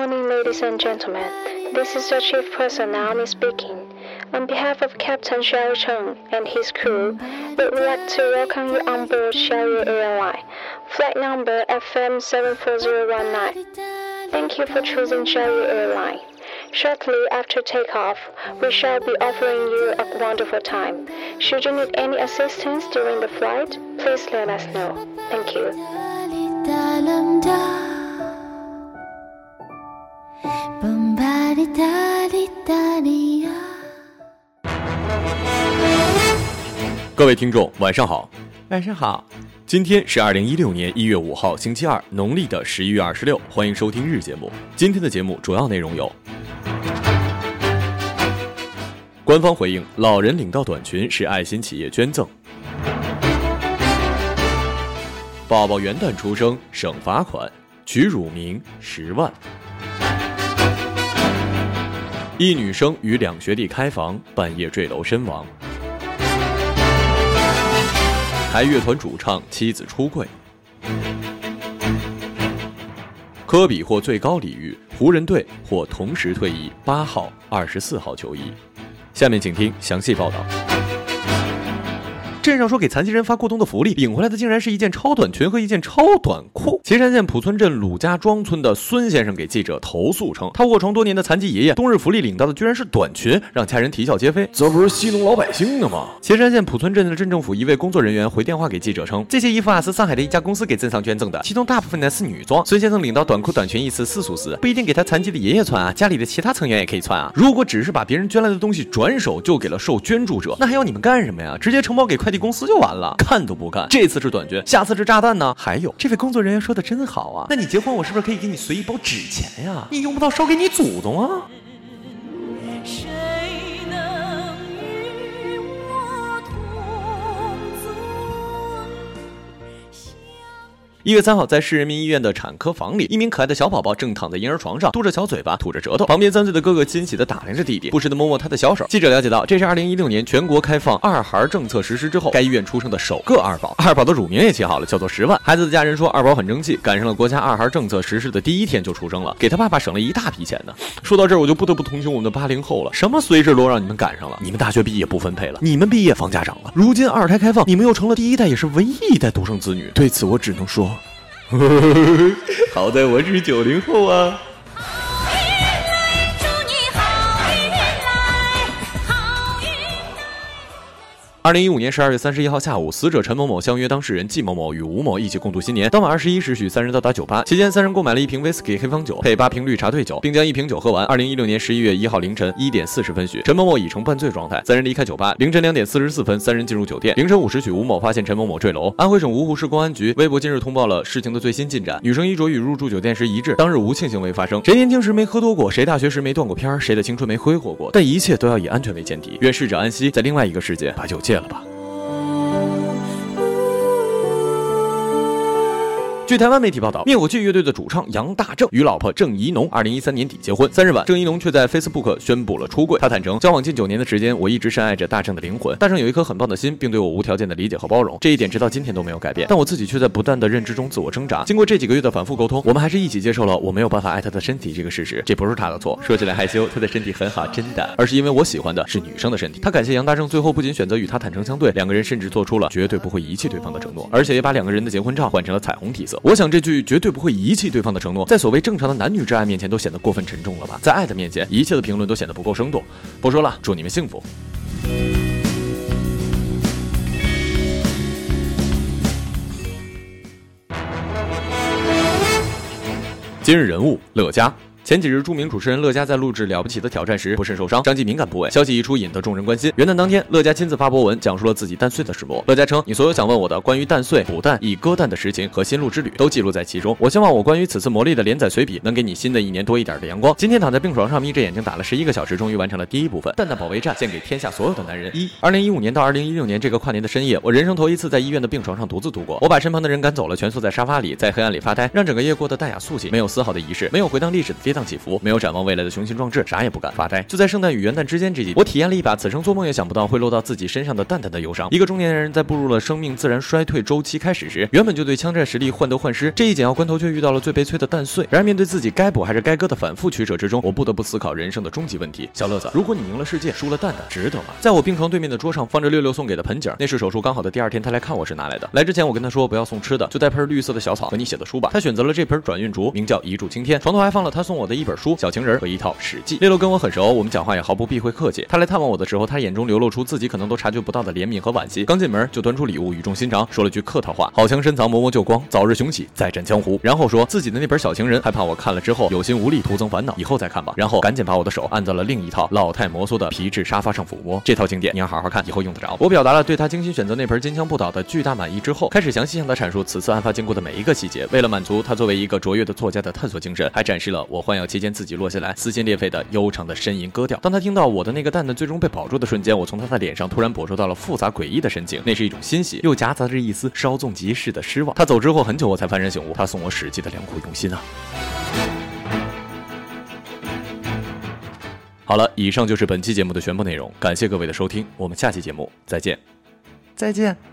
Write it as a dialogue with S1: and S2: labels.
S1: Good morning, ladies and gentlemen. This is the chief person Naomi speaking. On behalf of Captain Xiao Cheng and his crew, we would like to welcome you on board Xiaoyu Airline, flight number FM 74019. Thank you for choosing Xiaoyu Airline. Shortly after takeoff, we shall be offering you a wonderful time. Should you need any assistance during the flight, please let us know. Thank you.
S2: 各位听众，晚上好。
S3: 晚上好，
S2: 今天是二零一六年一月五号，星期二，农历的十一月二十六。欢迎收听日节目。今天的节目主要内容有：官方回应，老人领到短裙是爱心企业捐赠；宝宝元旦出生省罚款，取乳名十万；一女生与两学弟开房，半夜坠楼身亡。台乐团主唱妻子出柜，科比获最高礼遇，湖人队或同时退役八号、二十四号球衣。下面请听详细报道。
S3: 镇上说给残疾人发过冬的福利，领回来的竟然是一件超短裙和一件超短裤。岐山县浦村镇鲁家庄村的孙先生给记者投诉称，他卧床多年的残疾爷爷冬日福利领到的居然是短裙，让家人啼笑皆非。
S2: 这不是戏弄老百姓呢吗？
S3: 岐山县浦村镇的镇政府一位工作人员回电话给记者称，这些衣服啊是上海的一家公司给镇上捐赠的，其中大部分呢是女装。孙先生领到短裤短裙一次次数时，不一定给他残疾的爷爷穿啊，家里的其他成员也可以穿啊。如果只是把别人捐来的东西转手就给了受捐助者，那还要你们干什么呀？直接承包给快递公司就完了。看都不看，这次是短裙，下次是炸弹呢。还有，这位工作人员说的真好啊，那你结婚我是不是可以给你随一包纸钱呀？你用不到烧给你祖宗啊。一月三号，在市人民医院的产科房里，一名可爱的小宝宝正躺在婴儿床上，嘟着小嘴巴，吐着舌头。旁边三岁的哥哥欣喜地打量着弟弟，不时地摸摸他的小手。记者了解到，这是二零一六年全国开放二孩政策实施之后，该医院出生的首个二宝。二宝的乳名也起好了，叫做十万。孩子的家人说，二宝很争气，赶上了国家二孩政策实施的第一天就出生了，给他爸爸省了一大笔钱呢。说到这儿，我就不得不同情我们的八零后了。什么随时都让你们赶上了，你们大学毕业不分配了，你们毕业房价涨了。如今二胎开放，你们又成了第一代也是唯一一代独生子女。对此，我只能说。好在我是九零后啊。二零一五年十二月三十一号下午，死者陈某某相约当事人季某某与吴某一起共度新年。当晚二十一时许，三人到达酒吧，期间三人购买了一瓶威士忌黑方酒配八瓶绿茶兑酒，并将一瓶酒喝完。二零一六年十一月一号凌晨一点四十分许，陈某某已呈半醉状态，三人离开酒吧。凌晨两点四十四分，三人进入酒店。凌晨五时许，吴某发现陈某某坠楼。安徽省芜湖市公安局微博今日通报了事情的最新进展。女生衣着与入住酒店时一致，当日无性行为发生。谁年轻时没喝多过？谁大学时没断过片？谁的青春没挥霍过？但一切都要以安全为前提。愿逝者安息，在另外一个世界把酒戒了吧。据台湾媒体报道，灭火器乐队的主唱杨大正与老婆郑怡农二零一三年底结婚。三日晚，郑怡农却在 Facebook 宣布了出柜。他坦诚，交往近九年的时间，我一直深爱着大正的灵魂。大正有一颗很棒的心，并对我无条件的理解和包容，这一点直到今天都没有改变。但我自己却在不断的认知中自我挣扎。经过这几个月的反复沟通，我们还是一起接受了我没有办法爱他的身体这个事实。这不是他的错，说起来害羞，他的身体很好，真的，而是因为我喜欢的是女生的身体。他感谢杨大正，最后不仅选择与他坦诚相对，两个人甚至做出了绝对不会遗弃对方的承诺，而且也把两个人的结婚照换成了彩虹体色。我想这句绝。对不会遗弃对方的承诺，在所谓正常的男女之爱面前都显得过分沉重了吧？在爱的面前，一切的评论都显得不够生动。不说了，祝你们幸福。今日人物：乐嘉。前几日，著名主持人乐嘉在录制《了不起的挑战》时不慎受伤，伤及敏感部位。消息一出，引得众人关心。元旦当天，乐嘉亲自发博文，讲述了自己蛋碎的始末。乐嘉称：“你所有想问我的关于蛋碎、补蛋、已割蛋的实情和心路之旅，都记录在其中。我希望我关于此次魔力的连载随笔，能给你新的一年多一点的阳光。”今天躺在病床上，眯着眼睛打了十一个小时，终于完成了第一部分。蛋蛋保卫战，献给天下所有的男人。一，二零一五年到二零一六年这个跨年的深夜，我人生头一次在医院的病床上独自度过。我把身旁的人赶走了，蜷缩在沙发里，在黑暗里发呆，让整个夜过得淡雅肃静，没有丝毫的仪式，没有回荡历史的跌宕起伏，没有展望未来的雄心壮志，啥也不干，发呆。就在圣诞与元旦之间这几，我体验了一把此生做梦也想不到会落到自己身上的淡淡的忧伤。一个中年人在步入了生命自然衰退周期开始时，原本就对枪战实力患得患失，这一紧要关头却遇到了最悲催的蛋碎。然而面对自己该补还是该割的反复取舍之中，我不得不思考人生的终极问题：小乐子，如果你赢了世界，输了蛋蛋，值得吗？在我病床对面的桌上放着六六送给的盆景，那是手术刚好的第二天他来看我时拿来的。来之前我跟他说不要送吃的，就带盆绿色的小草和你写的书吧。他选择了这盆转运竹，名叫一柱擎天。床头还放了他送我的一本书《小情人》和一套《史记》。六六跟我很熟，我们讲话也毫不避讳客气。他来探望我的时候，他眼中流露出自己可能都察觉不到的怜悯和惋惜。刚进门就端出礼物，语重心长说了句客套话：“好强深藏，磨磨旧光，早日雄起，再战江湖。”然后说自己的那本小情人，害怕我看了之后有心无力，徒增烦恼，以后再看吧。然后赶紧把我的手按在了另一套老态摩挲的皮质沙发上抚摸。这套经典你要好好看，以后用得着。我表达了对他精心选择那盆金枪不倒的巨大满意之后，开始详细向他阐述此次案发经过的每一个细节。为了满足他作为一个卓越的作家的探索精神，还展示了我换药期间自己落下来撕心裂肺的悠长的呻吟歌调。当他听到我的那个蛋蛋最终被保住的瞬间，我从他的脸上突然捕捉到了复杂诡异的神情，那是一种欣喜，又夹杂着一丝稍纵即逝的失望。他走之后很久，我才幡然醒悟，他送我《史记》的良苦用心啊！好了，以上就是本期节目的全部内容，感谢各位的收听，我们下期节目再见，再见。